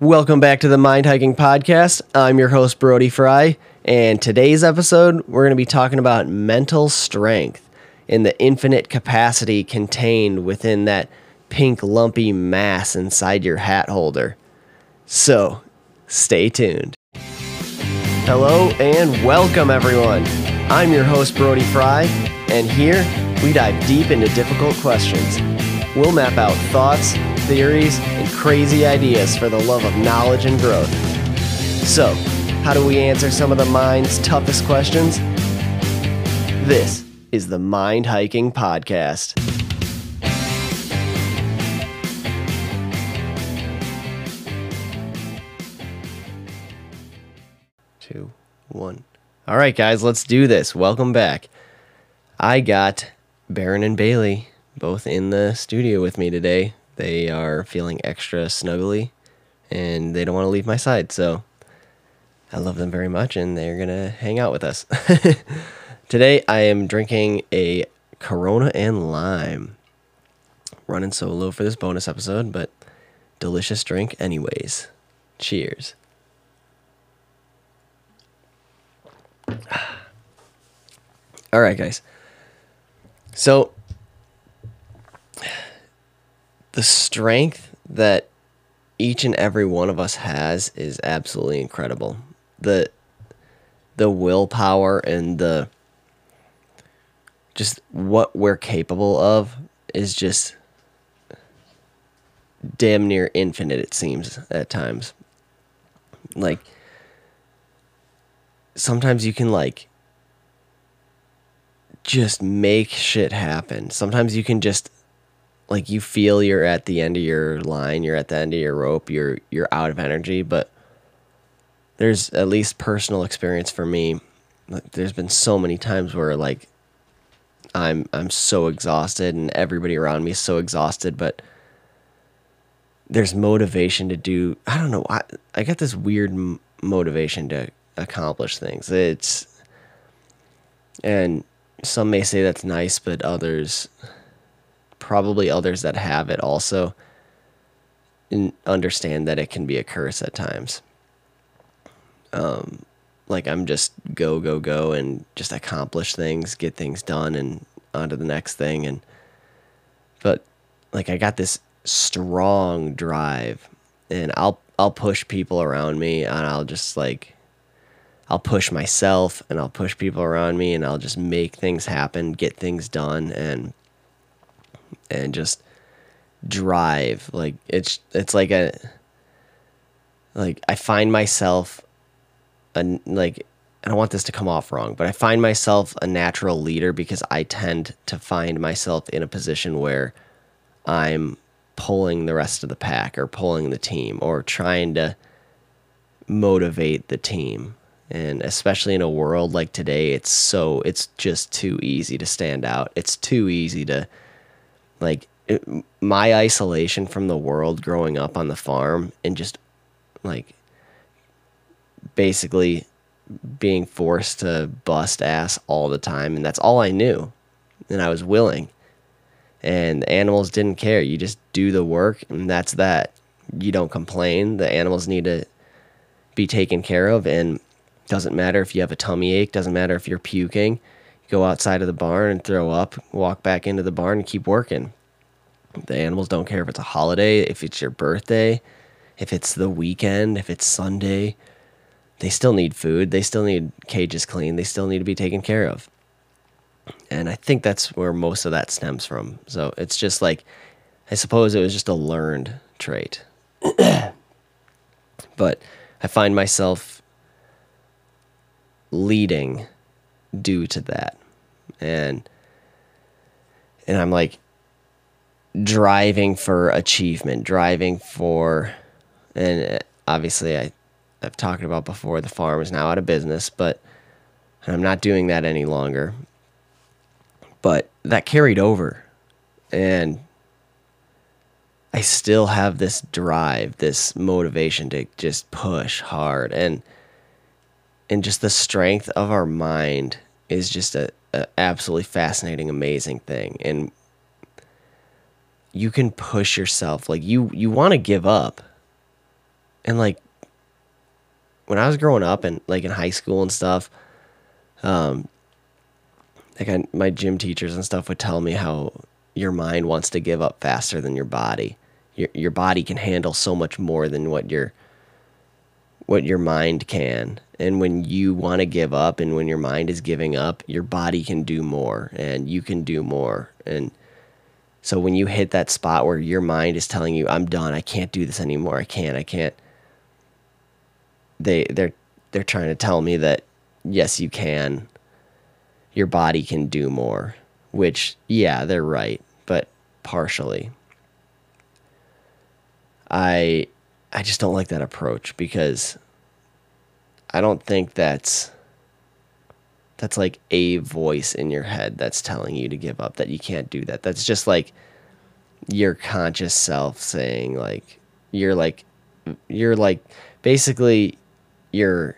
Welcome back to the Mind Hiking Podcast. I'm your host, Brody Frye, and today's episode, we're going to be talking about mental strength and the infinite capacity contained within that pink lumpy mass inside your hat holder. So, stay tuned. Hello and welcome, everyone. I'm your host, Brody Frye, and here we dive deep into difficult questions. We'll map out thoughts, theories, and crazy ideas for the love of knowledge and growth. So, how do we answer some of the mind's toughest questions? This is the Mind Hiking Podcast. Two, one. All right, guys, let's do this. Welcome back. I got Baron and Bailey both in the studio with me today. They are feeling extra snuggly and they don't want to leave my side. So I love them very much and they're going to hang out with us. today I am drinking a Corona and Lime. Running solo for this bonus episode, but delicious drink anyways. Cheers. All right, guys. So the strength that each and every one of us has is absolutely incredible. The the willpower and the just what we're capable of is just damn near infinite it seems at times. Like sometimes you can like just make shit happen. Sometimes you can just like you feel you're at the end of your line, you're at the end of your rope, you're you're out of energy, but there's at least personal experience for me. Like, there's been so many times where like I'm I'm so exhausted and everybody around me is so exhausted, but there's motivation to do. I don't know. I I got this weird m- motivation to accomplish things. It's and some may say that's nice, but others probably others that have it also understand that it can be a curse at times. Um, like I'm just go go go and just accomplish things, get things done, and on to the next thing. And but like I got this strong drive, and I'll I'll push people around me, and I'll just like I'll push myself, and I'll push people around me, and I'll just make things happen, get things done, and and just drive. Like it's it's like a like I find myself a like I don't want this to come off wrong, but I find myself a natural leader because I tend to find myself in a position where I'm pulling the rest of the pack or pulling the team or trying to motivate the team. And especially in a world like today, it's so it's just too easy to stand out. It's too easy to like it, my isolation from the world growing up on the farm and just like basically being forced to bust ass all the time and that's all I knew and I was willing. And the animals didn't care. You just do the work and that's that. You don't complain. The animals need to be taken care of and doesn't matter if you have a tummy ache doesn't matter if you're puking go outside of the barn and throw up, walk back into the barn and keep working. The animals don't care if it's a holiday, if it's your birthday, if it's the weekend, if it's Sunday. They still need food. They still need cages clean. They still need to be taken care of. And I think that's where most of that stems from. So it's just like, I suppose it was just a learned trait. but I find myself leading due to that. And and I'm like driving for achievement, driving for and uh, obviously I I've talked about before the farm is now out of business, but I'm not doing that any longer. But that carried over and I still have this drive, this motivation to just push hard and and just the strength of our mind is just a, a absolutely fascinating, amazing thing. And you can push yourself like you you want to give up and like when I was growing up and like in high school and stuff, um, like I, my gym teachers and stuff would tell me how your mind wants to give up faster than your body. Your your body can handle so much more than what your what your mind can. And when you want to give up and when your mind is giving up, your body can do more and you can do more. And so when you hit that spot where your mind is telling you, I'm done, I can't do this anymore, I can't, I can't they they're they're trying to tell me that yes, you can. Your body can do more, which yeah, they're right, but partially. I I just don't like that approach because I don't think that's that's like a voice in your head that's telling you to give up that you can't do that. That's just like your conscious self saying like you're like you're like basically your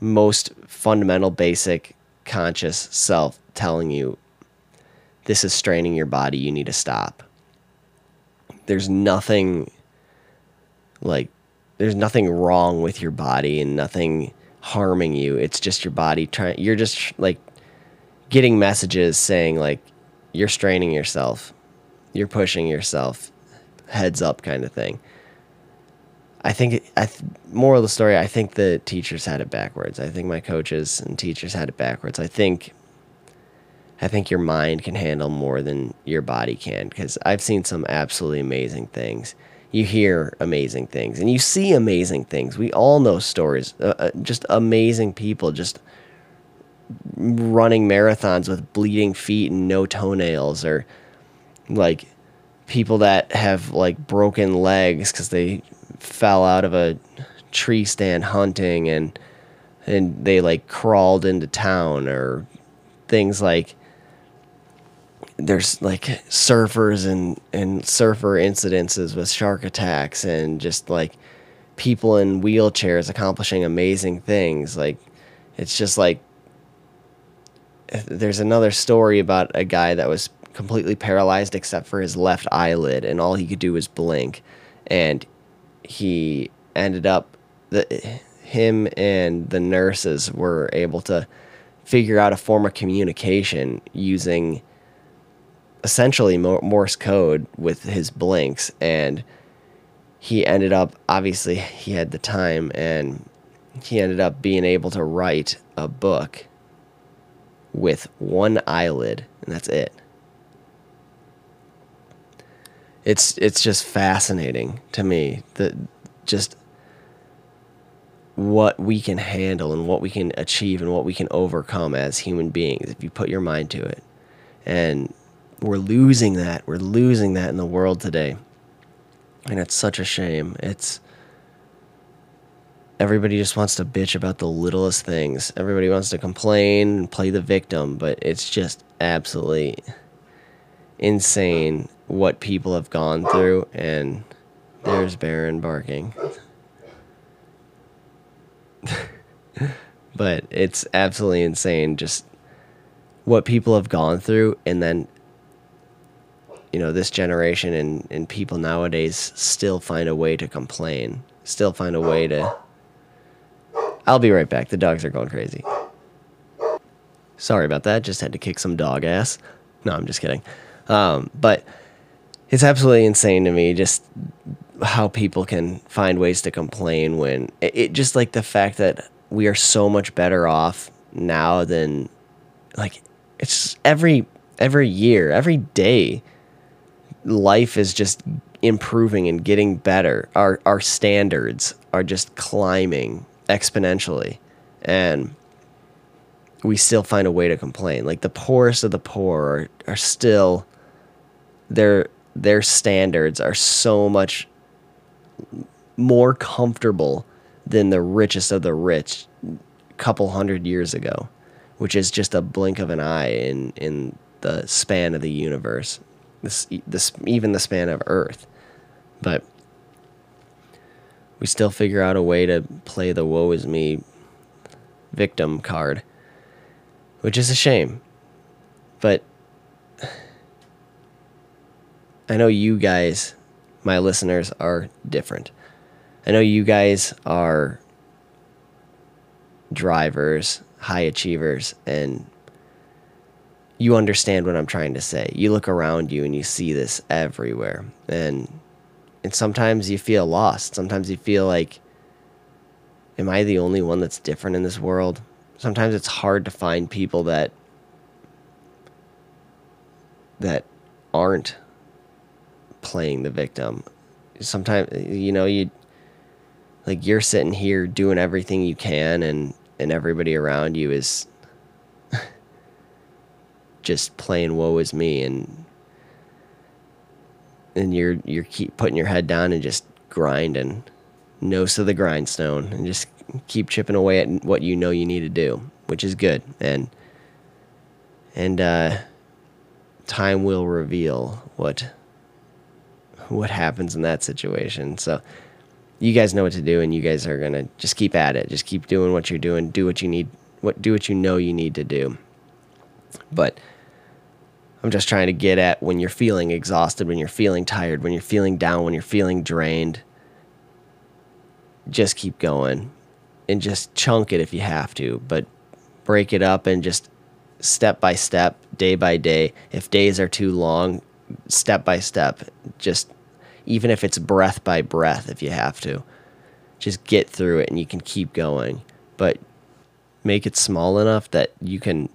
most fundamental basic conscious self telling you this is straining your body you need to stop there's nothing like there's nothing wrong with your body and nothing harming you it's just your body trying you're just like getting messages saying like you're straining yourself you're pushing yourself heads up kind of thing I think I th- moral of the story. I think the teachers had it backwards. I think my coaches and teachers had it backwards. I think I think your mind can handle more than your body can because I've seen some absolutely amazing things. You hear amazing things and you see amazing things. We all know stories, uh, uh, just amazing people just running marathons with bleeding feet and no toenails or like people that have like broken legs because they fell out of a tree stand hunting and and they like crawled into town or things like there's like surfers and and surfer incidences with shark attacks and just like people in wheelchairs accomplishing amazing things. Like it's just like there's another story about a guy that was completely paralyzed except for his left eyelid and all he could do was blink. And he ended up the him and the nurses were able to figure out a form of communication using essentially Morse code with his blinks and he ended up obviously he had the time and he ended up being able to write a book with one eyelid and that's it it's it's just fascinating to me that just what we can handle and what we can achieve and what we can overcome as human beings if you put your mind to it. And we're losing that. We're losing that in the world today. And it's such a shame. It's everybody just wants to bitch about the littlest things. Everybody wants to complain and play the victim, but it's just absolutely insane what people have gone through, and there's Baron barking. but it's absolutely insane just what people have gone through, and then you know this generation and, and people nowadays still find a way to complain, still find a way to. I'll be right back. The dogs are going crazy. Sorry about that. Just had to kick some dog ass. No, I'm just kidding. Um, but it's absolutely insane to me just how people can find ways to complain when it, it, just like the fact that we are so much better off now than like it's every every year every day life is just improving and getting better. Our our standards are just climbing exponentially. And we still find a way to complain. Like the poorest of the poor are, are still their their standards are so much more comfortable than the richest of the rich a couple hundred years ago, which is just a blink of an eye in in the span of the universe, this this even the span of Earth, but we still figure out a way to play the woe is me victim card, which is a shame, but I know you guys my listeners are different. I know you guys are drivers, high achievers, and you understand what I'm trying to say. You look around you and you see this everywhere. And and sometimes you feel lost. Sometimes you feel like am I the only one that's different in this world? Sometimes it's hard to find people that that aren't playing the victim. Sometimes you know you like you're sitting here doing everything you can and and everybody around you is just playing woe is me and and you're you're keep putting your head down and just grinding nose to the grindstone and just keep chipping away at what you know you need to do which is good and and uh time will reveal what what happens in that situation. So you guys know what to do and you guys are going to just keep at it. Just keep doing what you're doing. Do what you need what do what you know you need to do. But I'm just trying to get at when you're feeling exhausted, when you're feeling tired, when you're feeling down, when you're feeling drained, just keep going and just chunk it if you have to, but break it up and just step by step, day by day. If days are too long, step by step. Just even if it's breath by breath, if you have to, just get through it and you can keep going. But make it small enough that you can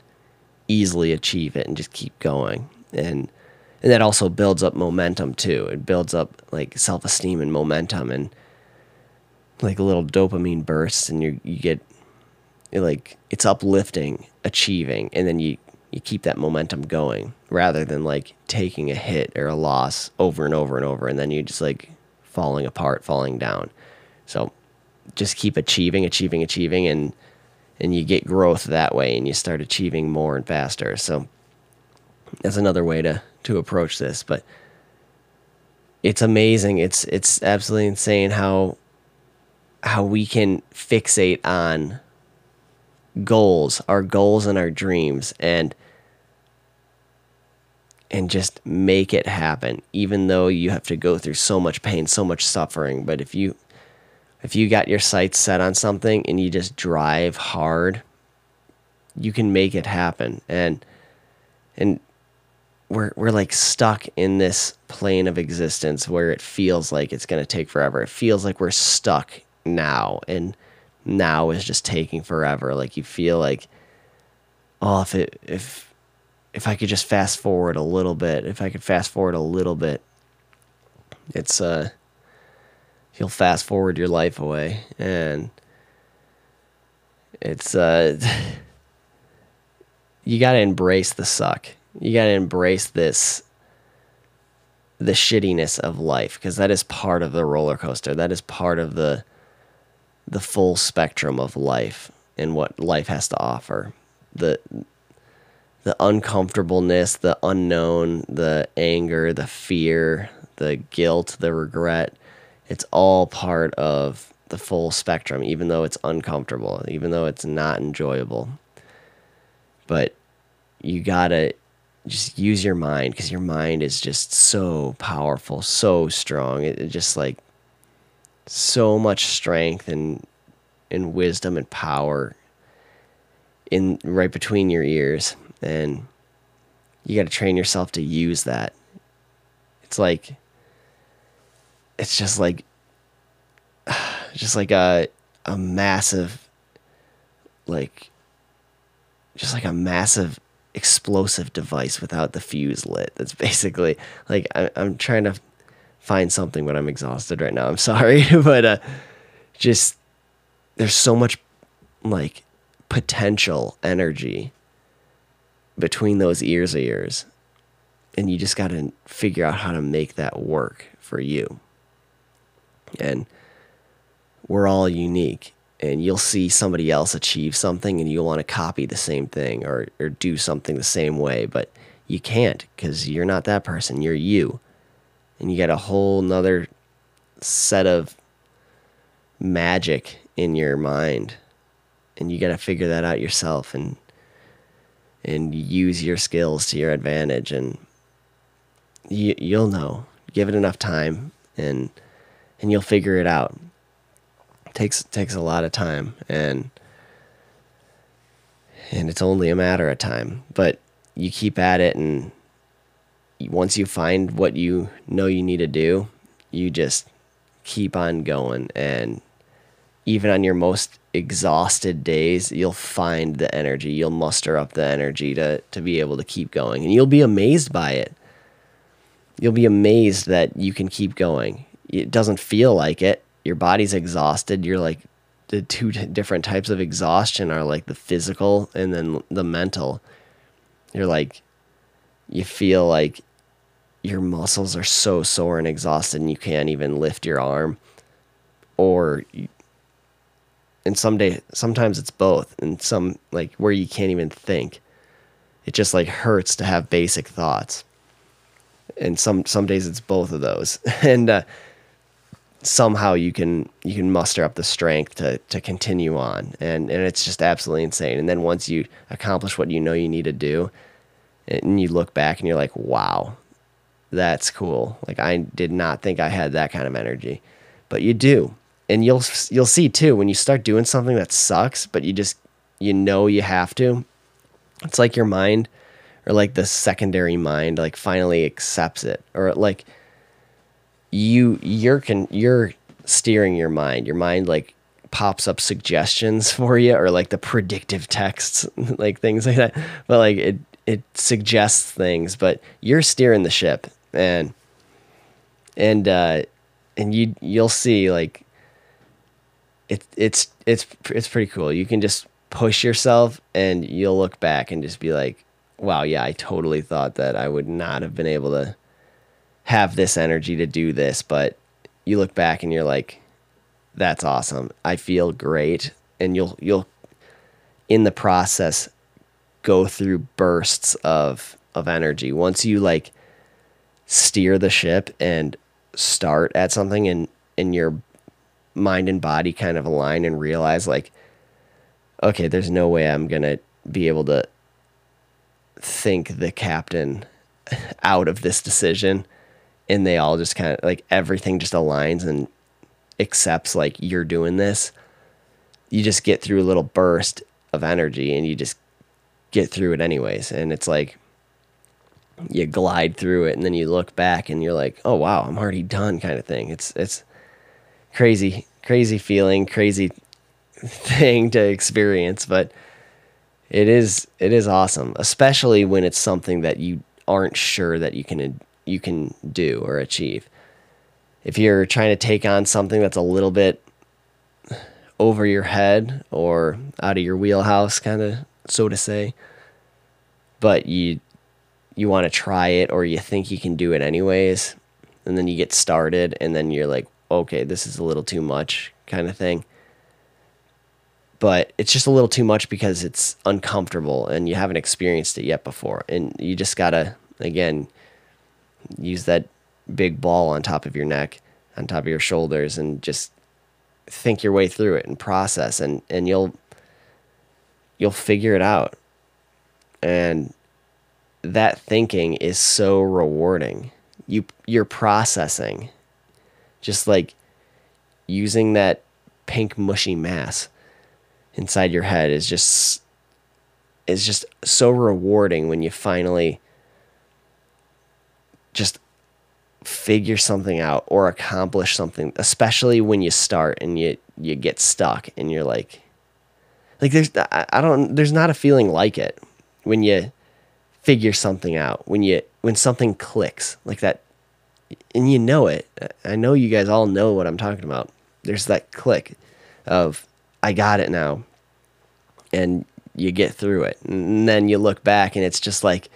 easily achieve it and just keep going. And and that also builds up momentum too. It builds up like self esteem and momentum and like a little dopamine bursts and you you get like it's uplifting achieving and then you you keep that momentum going rather than like taking a hit or a loss over and over and over and then you just like falling apart falling down so just keep achieving achieving achieving and and you get growth that way and you start achieving more and faster. So that's another way to to approach this but it's amazing. It's it's absolutely insane how how we can fixate on goals, our goals and our dreams and and just make it happen even though you have to go through so much pain, so much suffering, but if you if you got your sights set on something and you just drive hard, you can make it happen. And and we're we're like stuck in this plane of existence where it feels like it's going to take forever. It feels like we're stuck now and now is just taking forever. Like you feel like, oh, if it if if I could just fast forward a little bit, if I could fast forward a little bit, it's uh, you'll fast forward your life away, and it's uh, you got to embrace the suck. You got to embrace this the shittiness of life because that is part of the roller coaster. That is part of the the full spectrum of life and what life has to offer. The the uncomfortableness, the unknown, the anger, the fear, the guilt, the regret, it's all part of the full spectrum, even though it's uncomfortable, even though it's not enjoyable. But you gotta just use your mind because your mind is just so powerful, so strong. It, it just like so much strength and and wisdom and power in right between your ears and you got to train yourself to use that it's like it's just like just like a a massive like just like a massive explosive device without the fuse lit that's basically like I, i'm trying to find something but I'm exhausted right now. I'm sorry, but uh, just there's so much like potential energy between those ears of yours, and you just got to figure out how to make that work for you. And we're all unique, and you'll see somebody else achieve something, and you'll want to copy the same thing or or do something the same way, but you can't because you're not that person. You're you and you get a whole nother set of magic in your mind and you got to figure that out yourself and and use your skills to your advantage and you, you'll know give it enough time and and you'll figure it out. It takes takes a lot of time and and it's only a matter of time, but you keep at it and once you find what you know you need to do, you just keep on going and even on your most exhausted days, you'll find the energy. You'll muster up the energy to to be able to keep going and you'll be amazed by it. You'll be amazed that you can keep going. It doesn't feel like it. Your body's exhausted. You're like the two different types of exhaustion are like the physical and then the mental. You're like you feel like your muscles are so sore and exhausted and you can't even lift your arm or and some day sometimes it's both and some like where you can't even think it just like hurts to have basic thoughts and some some days it's both of those and uh, somehow you can you can muster up the strength to to continue on and and it's just absolutely insane and then once you accomplish what you know you need to do and you look back and you're like wow that's cool. Like I did not think I had that kind of energy, but you do. And you'll you'll see too when you start doing something that sucks, but you just you know you have to. It's like your mind or like the secondary mind like finally accepts it or like you you're can you're steering your mind. Your mind like pops up suggestions for you or like the predictive texts like things like that. But like it it suggests things, but you're steering the ship and and uh, and you you'll see like it it's it's it's pretty cool. You can just push yourself, and you'll look back and just be like, "Wow, yeah, I totally thought that I would not have been able to have this energy to do this." But you look back and you're like, "That's awesome. I feel great." And you'll you'll in the process go through bursts of of energy. Once you like steer the ship and start at something and and your mind and body kind of align and realize like okay there's no way i'm gonna be able to think the captain out of this decision and they all just kind of like everything just aligns and accepts like you're doing this you just get through a little burst of energy and you just get through it anyways and it's like you glide through it and then you look back and you're like, "Oh wow, I'm already done," kind of thing. It's it's crazy, crazy feeling, crazy thing to experience, but it is it is awesome, especially when it's something that you aren't sure that you can you can do or achieve. If you're trying to take on something that's a little bit over your head or out of your wheelhouse kind of so to say, but you you want to try it or you think you can do it anyways and then you get started and then you're like okay this is a little too much kind of thing but it's just a little too much because it's uncomfortable and you haven't experienced it yet before and you just gotta again use that big ball on top of your neck on top of your shoulders and just think your way through it and process and and you'll you'll figure it out and that thinking is so rewarding. You you're processing, just like using that pink mushy mass inside your head is just is just so rewarding when you finally just figure something out or accomplish something especially when you start and you you get stuck and you're like like there's I don't there's not a feeling like it when you figure something out when you when something clicks like that. And you know it. I know you guys all know what i'm talking about. There's that click of i got it now. And you get through it. And then you look back and it's just like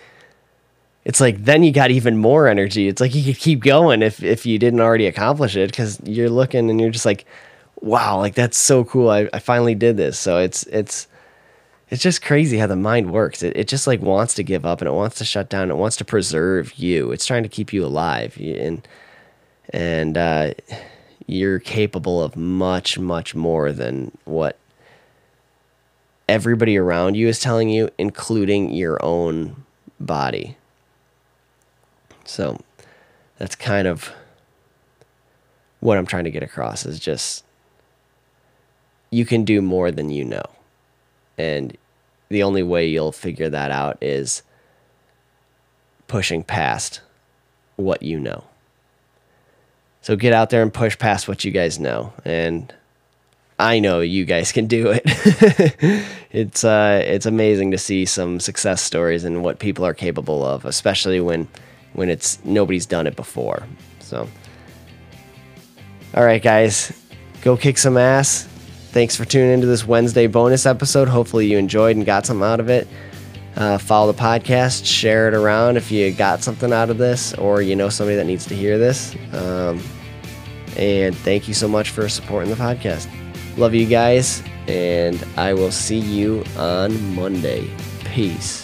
it's like then you got even more energy it's like you could keep going if if you didn't already accomplish it because you're looking and you're just like wow like that's so cool I, I finally did this so it's it's it's just crazy how the mind works. It, it just like wants to give up and it wants to shut down. It wants to preserve you. It's trying to keep you alive. And, and, uh, you're capable of much, much more than what everybody around you is telling you, including your own body. So that's kind of what I'm trying to get across is just you can do more than you know. And the only way you'll figure that out is pushing past what you know. So get out there and push past what you guys know. And I know you guys can do it. it's uh, it's amazing to see some success stories and what people are capable of, especially when when it's nobody's done it before. So, all right, guys, go kick some ass. Thanks for tuning into this Wednesday bonus episode. Hopefully, you enjoyed and got something out of it. Uh, follow the podcast, share it around if you got something out of this or you know somebody that needs to hear this. Um, and thank you so much for supporting the podcast. Love you guys, and I will see you on Monday. Peace.